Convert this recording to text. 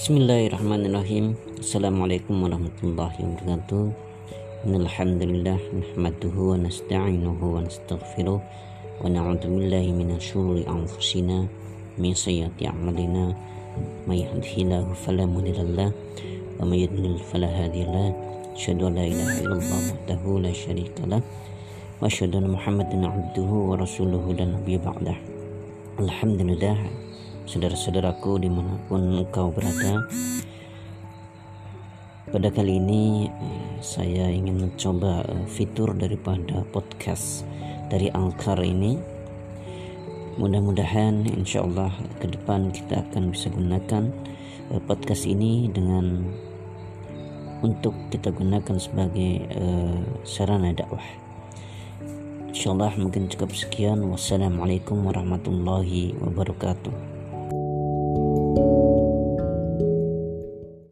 Bismillahirrahmanirrahim Assalamualaikum warahmatullahi wabarakatuh Alhamdulillah Nahmaduhu wa nasta'inuhu wa nastaghfiruh Wa na'udhu billahi minasyururi anfusina Min sayyati a'malina May yahdihillahu falamudilallah Wa may yudlil falahadiyalah Asyadu la ilaha illallah wahdahu la syarikalah Wa asyadu muhammadin abduhu wa rasuluhu dan nabi ba'dah Alhamdulillah saudara-saudaraku di mana pun engkau berada pada kali ini eh, saya ingin mencoba eh, fitur daripada podcast dari Angkar ini. Mudah-mudahan insya Allah ke depan kita akan bisa gunakan eh, podcast ini dengan untuk kita gunakan sebagai sarana dakwah. Insyaallah mungkin cukup sekian. Wassalamualaikum warahmatullahi wabarakatuh